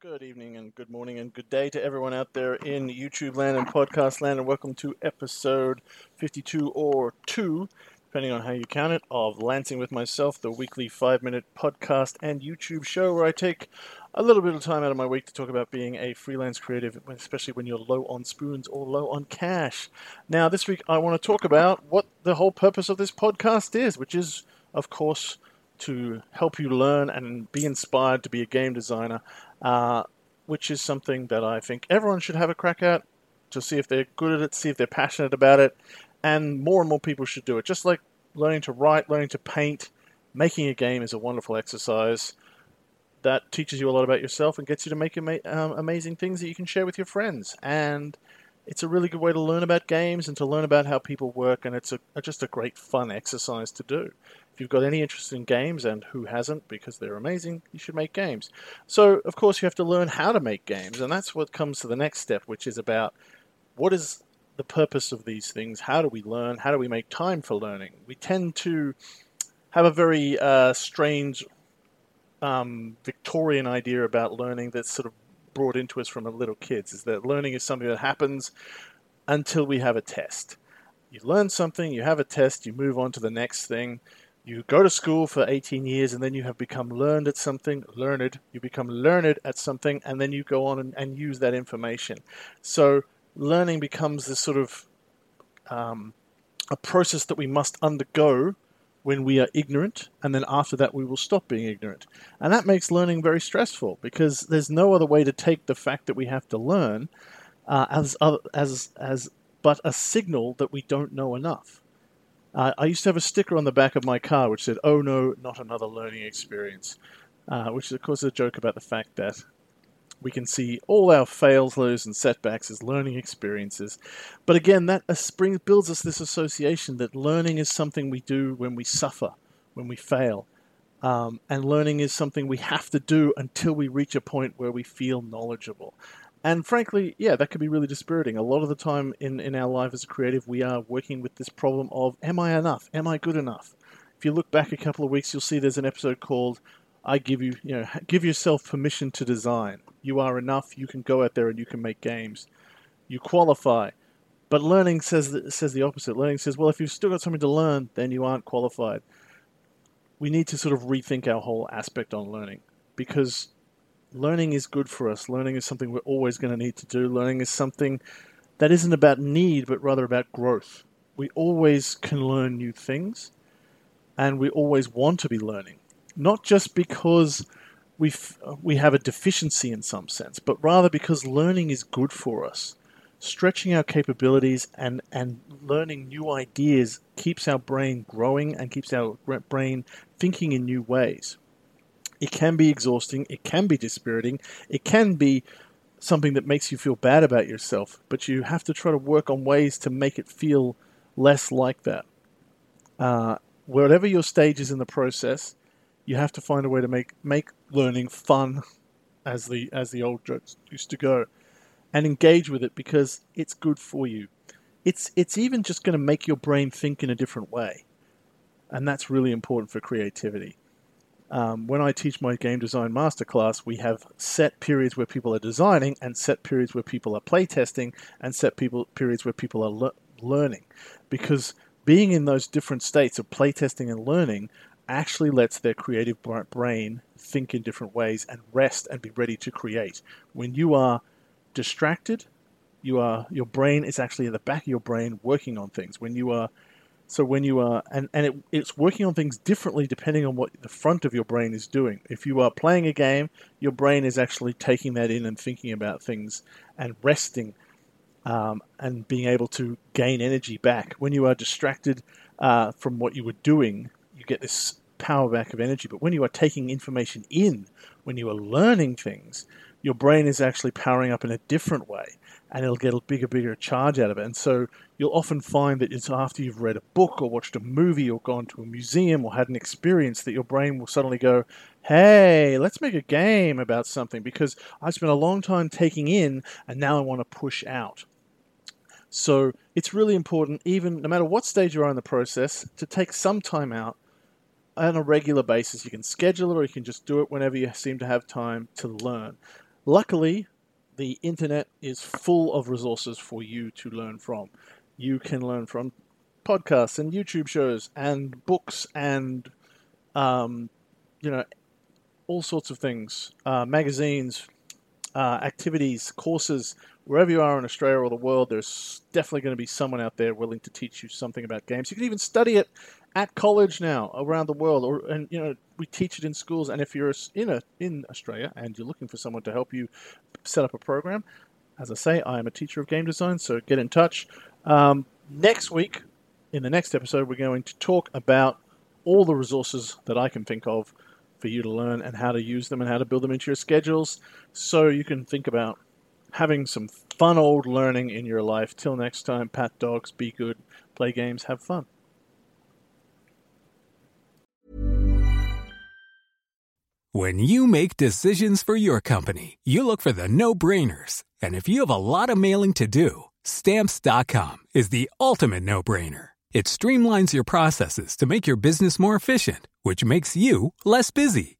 Good evening and good morning and good day to everyone out there in YouTube land and podcast land, and welcome to episode 52 or 2, depending on how you count it, of Lancing with Myself, the weekly five minute podcast and YouTube show where I take a little bit of time out of my week to talk about being a freelance creative, especially when you're low on spoons or low on cash. Now, this week I want to talk about what the whole purpose of this podcast is, which is, of course, to help you learn and be inspired to be a game designer, uh, which is something that I think everyone should have a crack at to see if they're good at it, see if they're passionate about it, and more and more people should do it. Just like learning to write, learning to paint, making a game is a wonderful exercise that teaches you a lot about yourself and gets you to make ama- um, amazing things that you can share with your friends. And it's a really good way to learn about games and to learn about how people work, and it's a, just a great fun exercise to do. If you've got any interest in games, and who hasn't, because they're amazing, you should make games. So, of course, you have to learn how to make games, and that's what comes to the next step, which is about what is the purpose of these things? How do we learn? How do we make time for learning? We tend to have a very uh, strange um, Victorian idea about learning that's sort of brought into us from a little kids is that learning is something that happens until we have a test. You learn something, you have a test, you move on to the next thing. You go to school for 18 years and then you have become learned at something, learned, you become learned at something, and then you go on and, and use that information. So learning becomes this sort of um, a process that we must undergo when we are ignorant, and then after that we will stop being ignorant. And that makes learning very stressful because there's no other way to take the fact that we have to learn uh, as as as but a signal that we don't know enough. Uh, I used to have a sticker on the back of my car which said, "Oh no, not another learning experience," uh, which is of course a joke about the fact that we can see all our failures and setbacks as learning experiences. But again, that spring builds us this association that learning is something we do when we suffer, when we fail. Um, and learning is something we have to do until we reach a point where we feel knowledgeable. And frankly, yeah, that can be really dispiriting. A lot of the time in, in our life as a creative, we are working with this problem of am I enough? Am I good enough? If you look back a couple of weeks, you'll see there's an episode called I give you, you know, give yourself permission to design. You are enough. You can go out there and you can make games. You qualify. But learning says says the opposite. Learning says, well, if you've still got something to learn, then you aren't qualified. We need to sort of rethink our whole aspect on learning because learning is good for us. Learning is something we're always going to need to do. Learning is something that isn't about need, but rather about growth. We always can learn new things, and we always want to be learning not just because we we have a deficiency in some sense, but rather because learning is good for us. Stretching our capabilities and, and learning new ideas keeps our brain growing and keeps our brain thinking in new ways. It can be exhausting, it can be dispiriting, it can be something that makes you feel bad about yourself, but you have to try to work on ways to make it feel less like that. Uh, whatever your stage is in the process, you have to find a way to make make learning fun, as the as the old jokes used to go, and engage with it because it's good for you. It's it's even just going to make your brain think in a different way, and that's really important for creativity. Um, when I teach my game design masterclass, we have set periods where people are designing, and set periods where people are playtesting, and set people periods where people are le- learning, because being in those different states of playtesting and learning actually lets their creative brain think in different ways and rest and be ready to create. When you are distracted, you are your brain is actually in the back of your brain working on things. When you are So when you are, and, and it, it's working on things differently depending on what the front of your brain is doing. If you are playing a game, your brain is actually taking that in and thinking about things and resting um, and being able to gain energy back. When you are distracted uh, from what you were doing, you get this power back of energy. But when you are taking information in, when you are learning things, your brain is actually powering up in a different way and it'll get a bigger, bigger charge out of it. And so you'll often find that it's after you've read a book or watched a movie or gone to a museum or had an experience that your brain will suddenly go, hey, let's make a game about something because I spent a long time taking in and now I want to push out. So it's really important, even no matter what stage you are in the process, to take some time out on a regular basis. You can schedule it or you can just do it whenever you seem to have time to learn. Luckily, the internet is full of resources for you to learn from. You can learn from podcasts and YouTube shows and books and, um, you know, all sorts of things, uh, magazines, uh, activities, courses, wherever you are in Australia or the world, there's definitely going to be someone out there willing to teach you something about games. You can even study it at college now around the world, or and you know we teach it in schools. And if you're in a in Australia and you're looking for someone to help you set up a program, as I say, I am a teacher of game design, so get in touch. Um, next week, in the next episode, we're going to talk about all the resources that I can think of for you to learn and how to use them and how to build them into your schedules, so you can think about having some fun old learning in your life. Till next time, pat dogs, be good, play games, have fun. When you make decisions for your company, you look for the no brainers. And if you have a lot of mailing to do, stamps.com is the ultimate no brainer. It streamlines your processes to make your business more efficient, which makes you less busy.